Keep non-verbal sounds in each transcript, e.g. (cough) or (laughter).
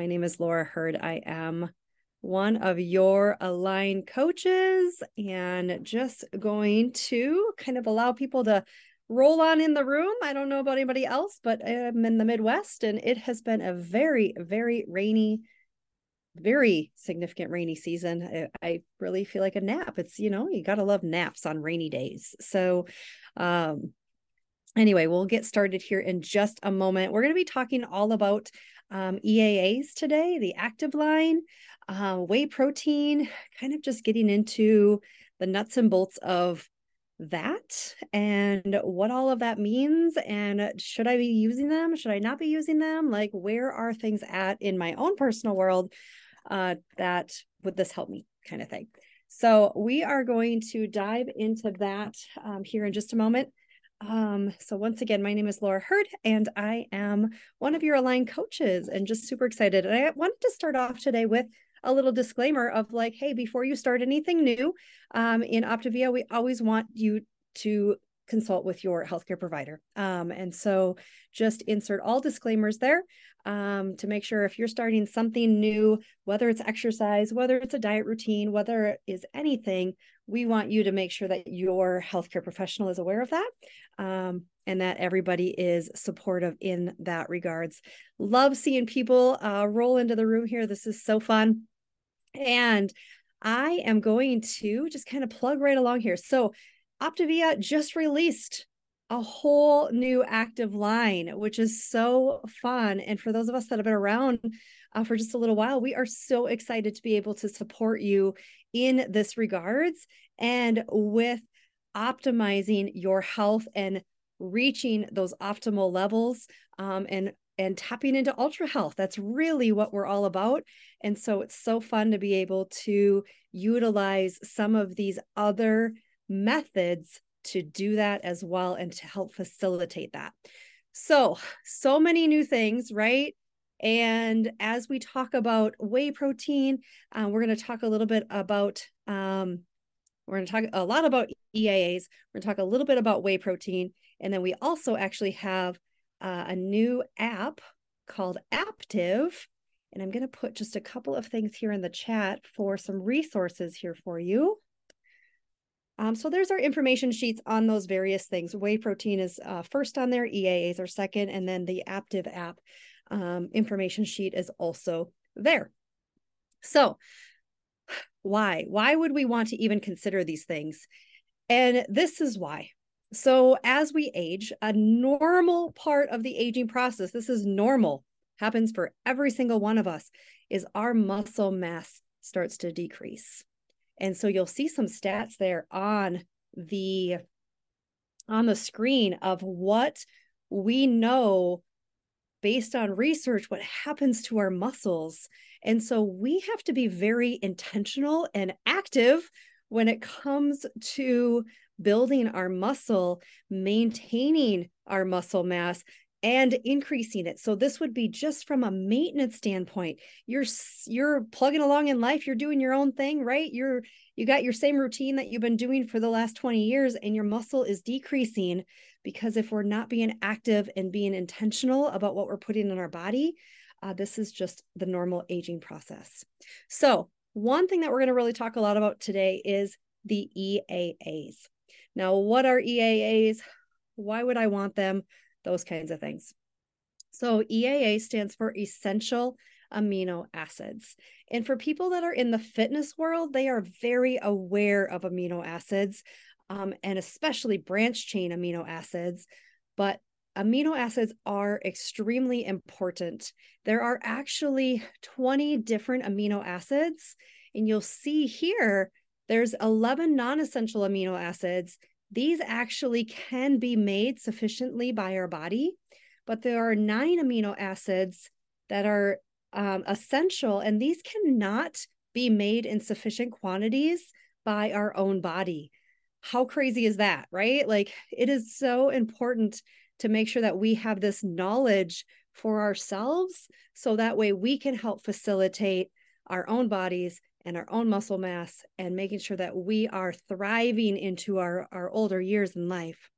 My name is Laura Hurd. I am one of your Align coaches and just going to kind of allow people to roll on in the room. I don't know about anybody else, but I'm in the Midwest and it has been a very, very rainy, very significant rainy season. I, I really feel like a nap. It's, you know, you got to love naps on rainy days. So, um, anyway, we'll get started here in just a moment. We're going to be talking all about um, EAAs today, the active line, uh, whey protein, kind of just getting into the nuts and bolts of that and what all of that means and should i be using them? Should i not be using them? Like where are things at in my own personal world uh, that would this help me kind of thing? So we are going to dive into that um, here in just a moment um, so once again, my name is Laura Hurd, and I am one of your Align coaches, and just super excited. And I wanted to start off today with a little disclaimer of like, hey, before you start anything new um, in Optavia, we always want you to consult with your healthcare provider. Um, and so just insert all disclaimers there um, to make sure if you're starting something new, whether it's exercise, whether it's a diet routine, whether it is anything, we want you to make sure that your healthcare professional is aware of that um, and that everybody is supportive in that regards. Love seeing people uh, roll into the room here. This is so fun. And I am going to just kind of plug right along here. So, Optavia just released a whole new active line, which is so fun. And for those of us that have been around uh, for just a little while, we are so excited to be able to support you in this regards and with optimizing your health and reaching those optimal levels um, and and tapping into ultra health. That's really what we're all about. And so it's so fun to be able to utilize some of these other methods to do that as well and to help facilitate that. So, so many new things, right? And as we talk about whey protein, uh, we're going to talk a little bit about, um, we're going to talk a lot about EAAs. We're going to talk a little bit about whey protein. And then we also actually have uh, a new app called Aptive. And I'm going to put just a couple of things here in the chat for some resources here for you. Um, so there's our information sheets on those various things. Whey protein is uh, first on there, EAAs are second, and then the Aptiv app um, information sheet is also there. So (sighs) why? Why would we want to even consider these things? And this is why. So, as we age, a normal part of the aging process, this is normal, happens for every single one of us, is our muscle mass starts to decrease. And so you'll see some stats there on the on the screen of what we know based on research what happens to our muscles. And so we have to be very intentional and active when it comes to building our muscle, maintaining our muscle mass, and increasing it. So this would be just from a maintenance standpoint. You're you're plugging along in life, you're doing your own thing, right? You're you got your same routine that you've been doing for the last 20 years and your muscle is decreasing because if we're not being active and being intentional about what we're putting in our body, uh, this is just the normal aging process. So, one thing that we're going to really talk a lot about today is the EAAs. Now, what are EAAs? Why would I want them? Those kinds of things. So, EAA stands for essential amino acids. And for people that are in the fitness world, they are very aware of amino acids um, and especially branch chain amino acids. But amino acids are extremely important. There are actually 20 different amino acids. And you'll see here, there's 11 non essential amino acids. These actually can be made sufficiently by our body, but there are nine amino acids that are um, essential, and these cannot be made in sufficient quantities by our own body how crazy is that, right? Like it is so important to make sure that we have this knowledge for ourselves so that way we can help facilitate our own bodies and our own muscle mass and making sure that we are thriving into our, our older years in life.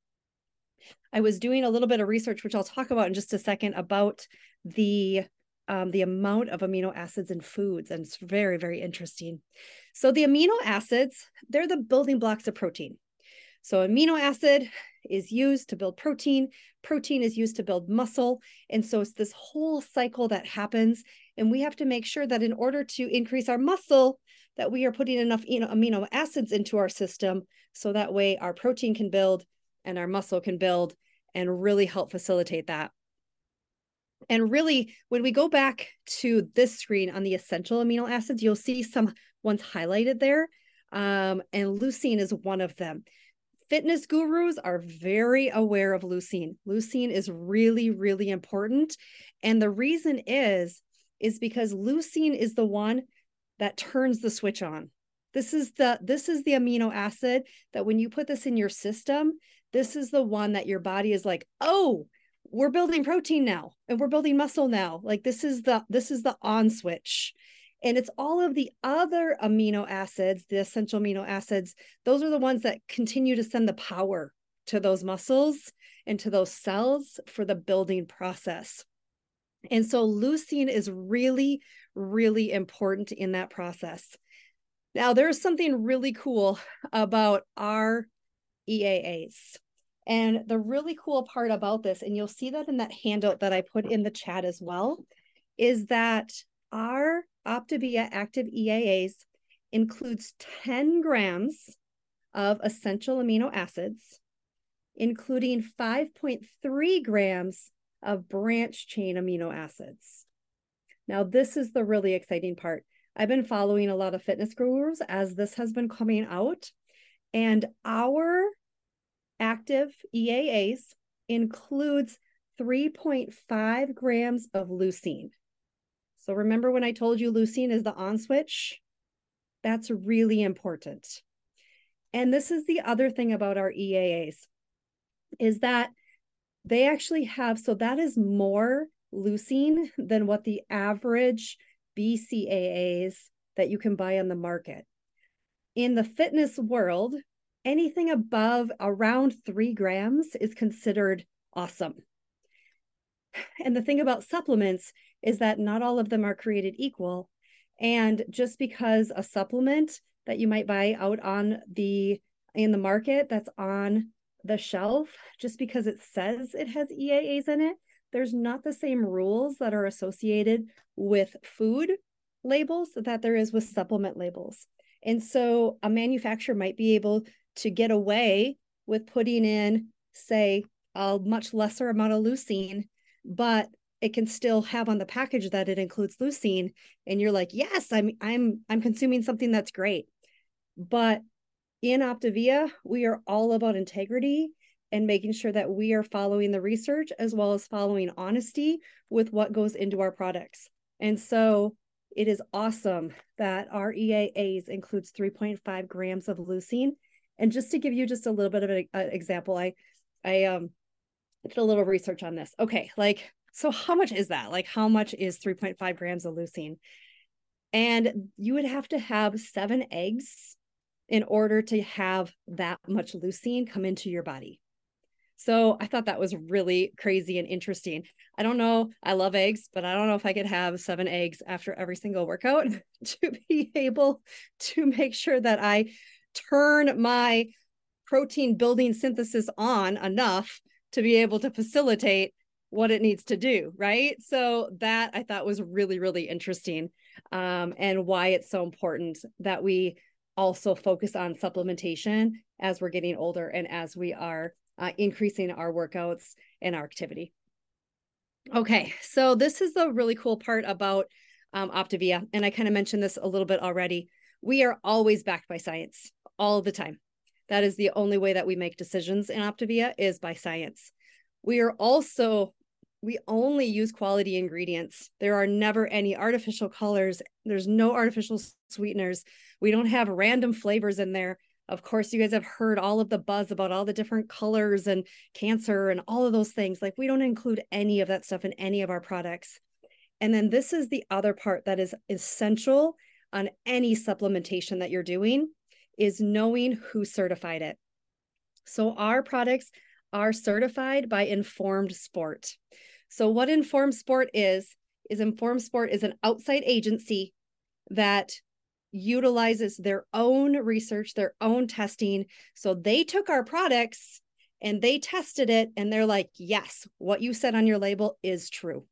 I was doing a little bit of research, which I'll talk about in just a second, about the um, the amount of amino acids in foods, and it's very, very interesting. So, the amino acids, they're the building blocks of protein. So, amino acid is used to build protein, protein is used to build muscle. And so, it's this whole cycle that happens. And we have to make sure that in order to increase our muscle, that we are putting enough you know, amino acids into our system so that way our protein can build and our muscle can build and really help facilitate that. And really, when we go back to this screen on the essential amino acids, you'll see some ones highlighted there. Um, and leucine is one of them. Fitness gurus are very aware of leucine. Leucine is really, really important. And the reason is, is because leucine is the one that turns the switch on. This is the this is the amino acid that when you put this in your system, this is the one that your body is like, "Oh, we're building protein now and we're building muscle now." Like this is the this is the on switch. And it's all of the other amino acids, the essential amino acids, those are the ones that continue to send the power to those muscles and to those cells for the building process. And so leucine is really, really important in that process. Now, there's something really cool about our EAAs. And the really cool part about this, and you'll see that in that handout that I put in the chat as well, is that our Optavia Active EAAs includes 10 grams of essential amino acids, including 5.3 grams of branch chain amino acids. Now, this is the really exciting part. I've been following a lot of fitness gurus as this has been coming out, and our active EAAs includes 3.5 grams of leucine. So remember when I told you leucine is the on switch? That's really important. And this is the other thing about our EAAs is that they actually have so that is more leucine than what the average BCAAs that you can buy on the market. In the fitness world, anything above around three grams is considered awesome. And the thing about supplements is that not all of them are created equal. And just because a supplement that you might buy out on the in the market that's on the shelf, just because it says it has EAAs in it, there's not the same rules that are associated with food labels that there is with supplement labels. And so a manufacturer might be able to get away with putting in, say, a much lesser amount of leucine, but it can still have on the package that it includes leucine. And you're like yes i'm i'm i'm consuming something that's great. But in optavia we are all about integrity and making sure that we are following the research as well as following honesty with what goes into our products and so it is awesome that our eaas includes 3.5 grams of leucine and just to give you just a little bit of an example i i um did a little research on this okay like so how much is that? Like how much is 3.5 grams of leucine? And you would have to have seven eggs in order to have that much leucine come into your body. So I thought that was really crazy and interesting. I don't know. I love eggs, but I don't know if I could have seven eggs after every single workout (laughs) to be able to make sure that I turn my protein building synthesis on enough to be able to facilitate what it needs to do right so that i thought was really really interesting um, and why it's so important that we also focus on supplementation as we're getting older and as we are uh, increasing our workouts and our activity. Okay so this is the really cool part about um, optavia and i kind of mentioned this a little bit already. We are always backed by science all the time. That is the only way that we make decisions in optavia is by science. We are also we only use quality ingredients. There are never any artificial colors. There's no artificial sweeteners. We don't have random flavors in there. Of course, you guys have heard all of the buzz about all the different colors and cancer and all of those things. Like, we don't include any of that stuff in any of our products. And then this is the other part that is essential on any supplementation that you're doing is knowing who certified it. So our products are certified by Informed Sport. So, what informed sport is, is Inform Sport is an outside agency that utilizes their own research, their own testing. So they took our products and they tested it and they're like, yes, what you said on your label is true.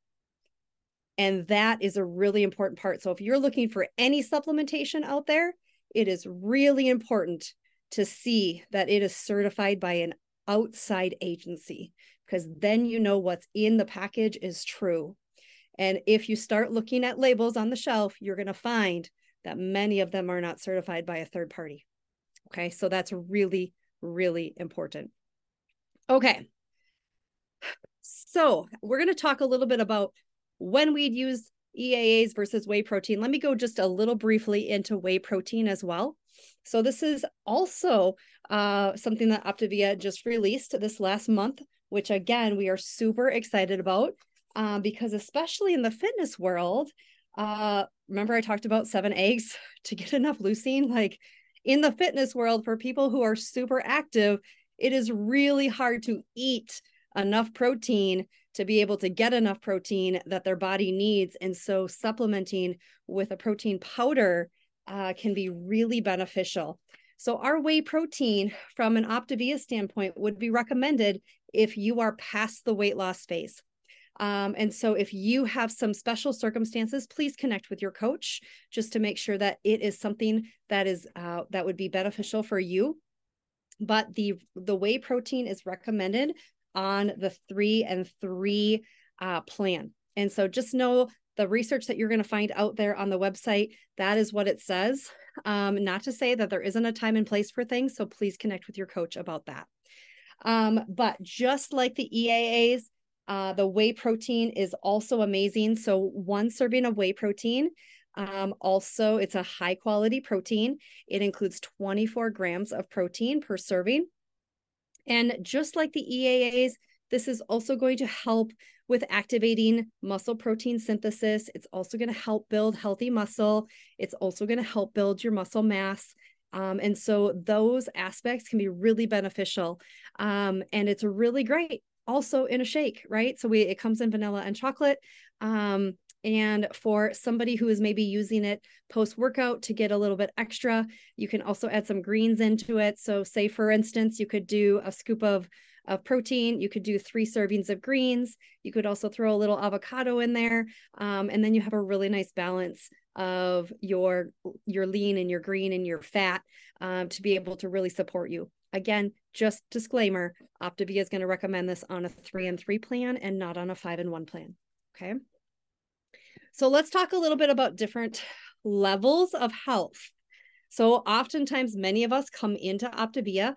And that is a really important part. So if you're looking for any supplementation out there, it is really important to see that it is certified by an outside agency because then you know what's in the package is true. And if you start looking at labels on the shelf, you're going to find that many of them are not certified by a third party. Okay, so that's really, really important. Okay, so we're going to talk a little bit about when we'd use EAAs versus whey protein. Let me go just a little briefly into whey protein as well. So this is also uh, something that Optavia just released this last month, which again we are super excited about uh, because especially in the fitness world, uh, remember I talked about seven eggs (laughs) to get enough leucine. Like in the fitness world, for people who are super active, it is really hard to eat enough protein to be able to get enough protein that their body needs. And so supplementing with a protein powder uh, can be really beneficial. So, our whey protein from an Optavia standpoint would be recommended if you are past the weight loss phase. Um, and so, if you have some special circumstances, please connect with your coach just to make sure that it is something that is uh, that would be beneficial for you. But the the whey protein is recommended on the three and three uh, plan. And so, just know the research that you're going to find out there on the website, that is what it says. Um, not to say that there isn't a time and place for things. So please connect with your coach about that. Um, but just like the EAAs, uh, the whey protein is also amazing. So one serving of whey protein, um, also it's a high quality protein. It includes 24 grams of protein per serving. And just like the EAAs, this is also going to help with activating muscle protein synthesis. It's also going to help build healthy muscle. It's also going to help build your muscle mass. Um, and so those aspects can be really beneficial. Um, and it's really great also in a shake, right? So we it comes in vanilla and chocolate. Um, and for somebody who is maybe using it post workout to get a little bit extra, you can also add some greens into it. So, say for instance, you could do a scoop of of protein. You could do three servings of greens. You could also throw a little avocado in there, um, and then you have a really nice balance of your your lean and your green and your fat um, to be able to really support you. Again, just disclaimer: Optavia is going to recommend this on a three and three plan and not on a five and one plan. Okay. So let's talk a little bit about different levels of health. So oftentimes, many of us come into Optavia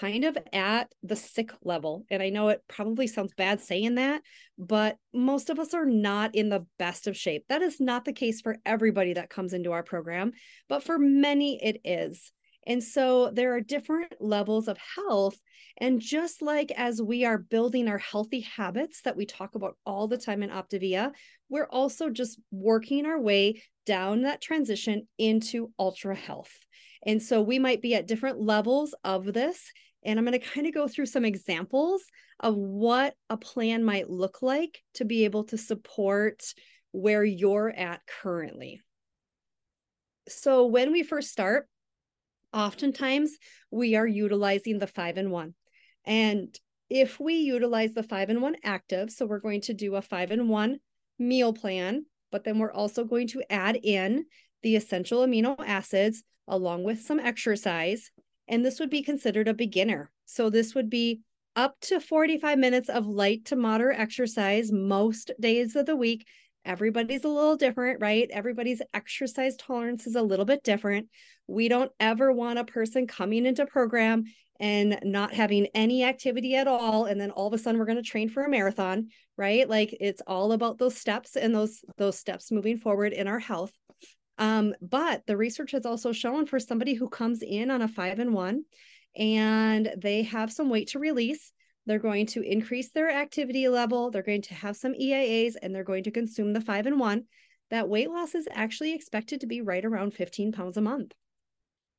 kind of at the sick level. And I know it probably sounds bad saying that, but most of us are not in the best of shape. That is not the case for everybody that comes into our program, but for many it is. And so there are different levels of health. And just like as we are building our healthy habits that we talk about all the time in Optavia, we're also just working our way down that transition into ultra health. And so we might be at different levels of this. And I'm going to kind of go through some examples of what a plan might look like to be able to support where you're at currently. So, when we first start, oftentimes we are utilizing the five and one. And if we utilize the five and one active, so we're going to do a five and one meal plan, but then we're also going to add in the essential amino acids along with some exercise. And this would be considered a beginner. So this would be up to 45 minutes of light to moderate exercise most days of the week. Everybody's a little different, right? Everybody's exercise tolerance is a little bit different. We don't ever want a person coming into program and not having any activity at all and then all of a sudden we're going to train for a marathon right? Like it's all about those steps and those those steps moving forward in our health. Um, but the research has also shown for somebody who comes in on a five and one and they have some weight to release they're going to increase their activity level they're going to have some eaas and they're going to consume the five and one that weight loss is actually expected to be right around 15 pounds a month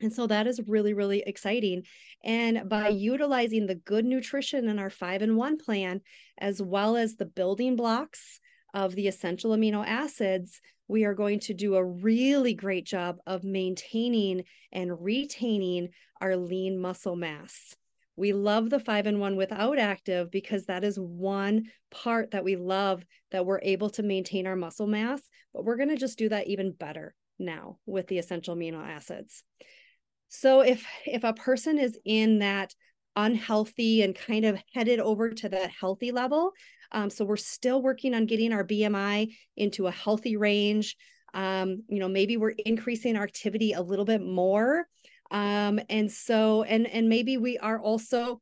and so that is really, really exciting. And by utilizing the good nutrition in our five and one plan, as well as the building blocks of the essential amino acids, we are going to do a really great job of maintaining and retaining our lean muscle mass. We love the five and one without active because that is one part that we love that we're able to maintain our muscle mass, but we're going to just do that even better now with the essential amino acids. So if if a person is in that unhealthy and kind of headed over to that healthy level, um, so we're still working on getting our BMI into a healthy range. Um, you know, maybe we're increasing our activity a little bit more. Um, and so, and and maybe we are also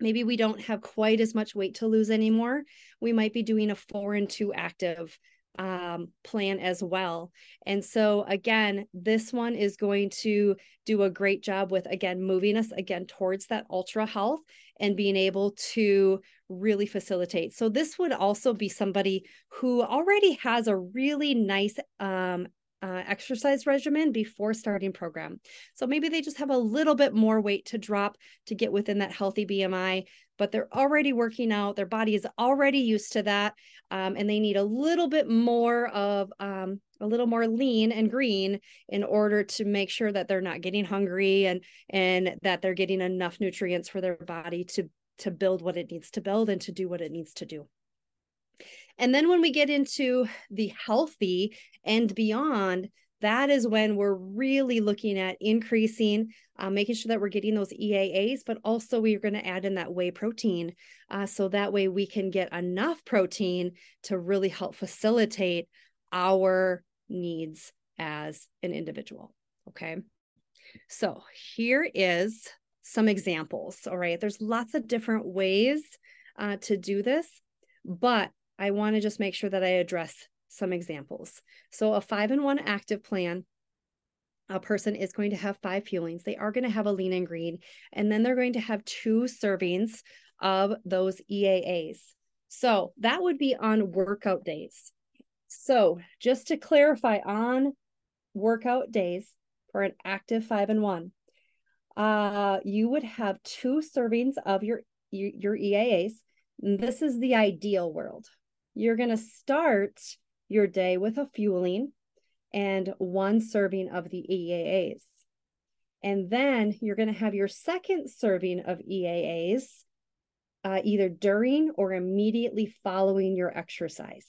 maybe we don't have quite as much weight to lose anymore. We might be doing a four and two active um, plan as well. And so, again, this one is going to do a great job with, again, moving us again towards that ultra health and being able to really facilitate. So, this would also be somebody who already has a really nice um, uh, exercise regimen before starting program. So maybe they just have a little bit more weight to drop to get within that healthy BMI but they're already working out. Their body is already used to that. Um, and they need a little bit more of um, a little more lean and green in order to make sure that they're not getting hungry and and that they're getting enough nutrients for their body to to build what it needs to build and to do what it needs to do. And then when we get into the healthy and beyond, that is when we're really looking at increasing, uh, making sure that we're getting those EAAs, but also we're going to add in that whey protein. Uh, so that way we can get enough protein to really help facilitate our needs as an individual. Okay. So here is some examples. All right. There's lots of different ways uh, to do this, but I want to just make sure that I address some examples. So, a five and one active plan, a person is going to have five fuelings. They are going to have a lean and green, and then they're going to have two servings of those EAAs. So, that would be on workout days. So, just to clarify, on workout days for an active five and one, uh, you would have two servings of your your EAAs. This is the ideal world. You're going to start your day with a fueling and one serving of the EAAs. And then you're going to have your second serving of EAAs uh, either during or immediately following your exercise.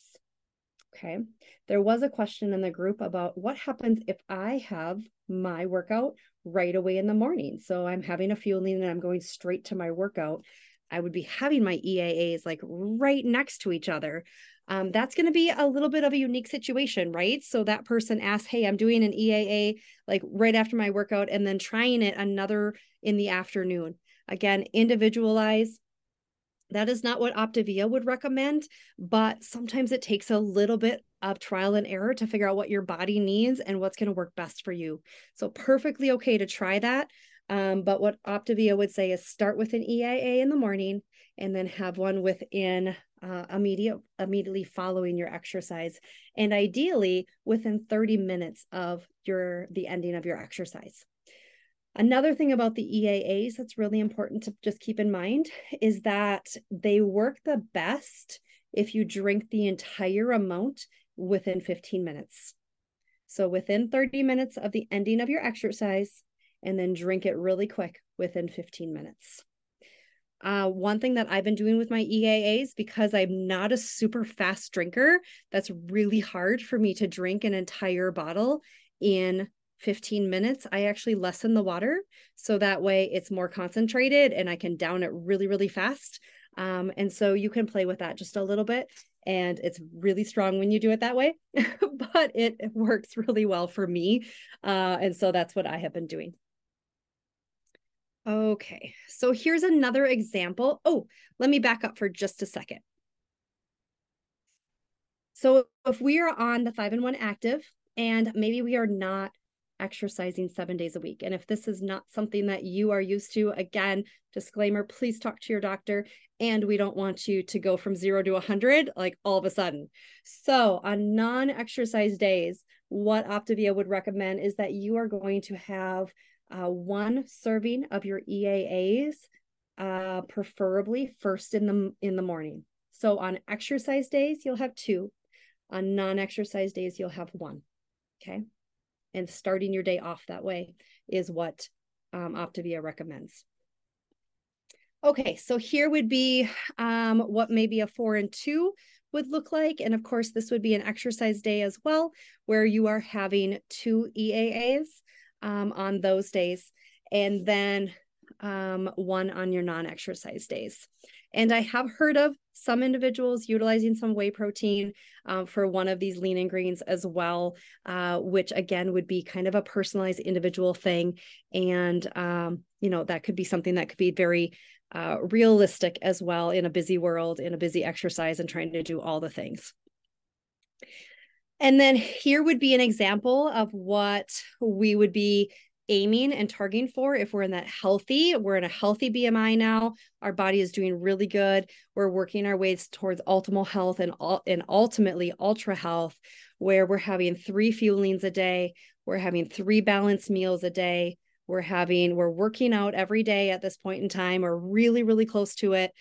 Okay. There was a question in the group about what happens if I have my workout right away in the morning. So I'm having a fueling and I'm going straight to my workout. I would be having my EAAs like right next to each other um, that's going to be a little bit of a unique situation, right? So that person asks, Hey, I'm doing an EAA like right after my workout and then trying it another in the afternoon. Again, individualize. That is not what Optavia would recommend, but sometimes it takes a little bit of trial and error to figure out what your body needs and what's going to work best for you. So, perfectly okay to try that. Um, but what Optavia would say is start with an EAA in the morning and then have one within uh, immediate immediately following your exercise and ideally within 30 minutes of your the ending of your exercise. Another thing about the eaas that's really important to just keep in mind is that they work the best if you drink the entire amount within 15 minutes. So within 30 minutes of the ending of your exercise and then drink it really quick within 15 minutes uh, one thing that I've been doing with my EAAs, because I'm not a super fast drinker, that's really hard for me to drink an entire bottle in 15 minutes. I actually lessen the water so that way it's more concentrated and I can down it really, really fast. Um, and so you can play with that just a little bit. And it's really strong when you do it that way, (laughs) but it works really well for me. Uh, and so that's what I have been doing. Okay, so here's another example. Oh, let me back up for just a second. So if we are on the five and one active and maybe we are not exercising seven days a week, and if this is not something that you are used to, again, disclaimer, please talk to your doctor. And we don't want you to go from zero to 100 like all of a sudden. So on non exercise days, what Optavia would recommend is that you are going to have uh, one serving of your EAAs, uh, preferably first in the in the morning. So on exercise days, you'll have two. On non exercise days, you'll have one. Okay. And starting your day off that way is what um, Optavia recommends. Okay, so here would be um, what maybe a four and two would look like. And of course, this would be an exercise day as well, where you are having two EAAs um, on those days, and then um, one on your non exercise days. And I have heard of some individuals utilizing some whey protein um, for one of these lean and greens as well, uh, which again would be kind of a personalized individual thing. And, um, you know, that could be something that could be very uh, realistic as well in a busy world, in a busy exercise, and trying to do all the things. And then here would be an example of what we would be aiming and targeting for if we're in that healthy we're in a healthy bmi now. Our body is doing really good. We're working our ways towards optimal health and and ultimately ultra health where we're having three fuelings a day we're having three balanced meals a day we're having we're working out every day at this point in time or really really close to it.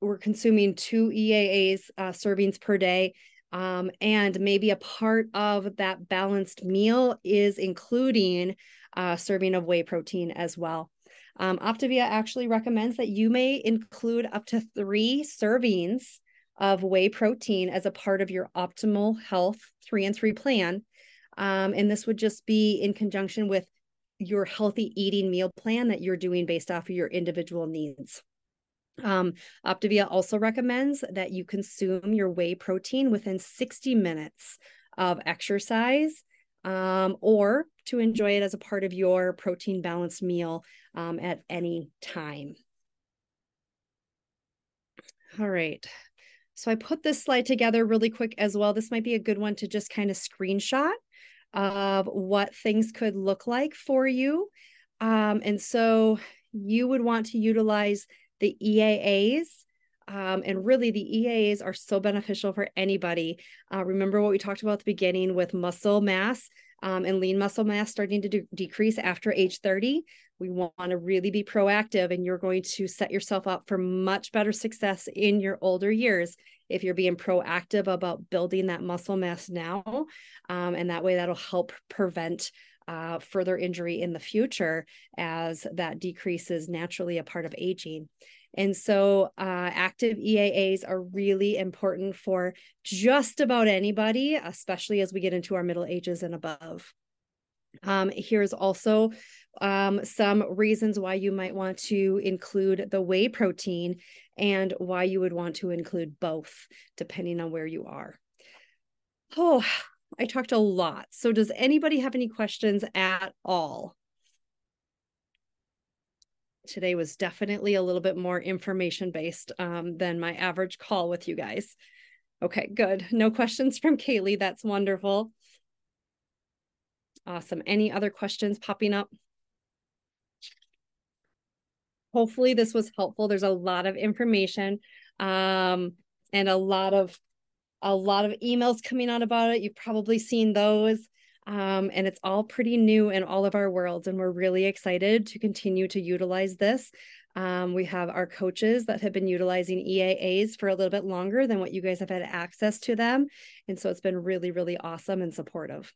We're consuming two eaas uh, servings per day um, and maybe a part of that balanced meal is including uh, serving of whey protein as well. Um, Optavia actually recommends that you may include up to three servings of whey protein as a part of your optimal health three and three plan. Um, and this would just be in conjunction with your healthy eating meal plan that you're doing based off of your individual needs. Um, Optavia also recommends that you consume your whey protein within 60 minutes of exercise um, or to enjoy it as a part of your protein balanced meal um, at any time. All right. So I put this slide together really quick as well. This might be a good one to just kind of screenshot of what things could look like for you. Um, and so you would want to utilize the EAAs. Um, and really, the EAAs are so beneficial for anybody. Uh, remember what we talked about at the beginning with muscle mass um, and lean muscle mass starting to de- decrease after age 30. We want to really be proactive, and you're going to set yourself up for much better success in your older years if you're being proactive about building that muscle mass now. Um, and that way, that'll help prevent uh, further injury in the future as that decreases naturally a part of aging. And so, uh, active EAAs are really important for just about anybody, especially as we get into our middle ages and above. Um, here's also um, some reasons why you might want to include the whey protein and why you would want to include both, depending on where you are. Oh, I talked a lot. So, does anybody have any questions at all? Today was definitely a little bit more information based um, than my average call with you guys. Okay, good. No questions from Kaylee. That's wonderful. Awesome. Any other questions popping up? Hopefully, this was helpful. There's a lot of information um, and a lot of a lot of emails coming out about it. You've probably seen those. Um, and it's all pretty new in all of our worlds. And we're really excited to continue to utilize this. Um, we have our coaches that have been utilizing EAAs for a little bit longer than what you guys have had access to them. And so it's been really, really awesome and supportive.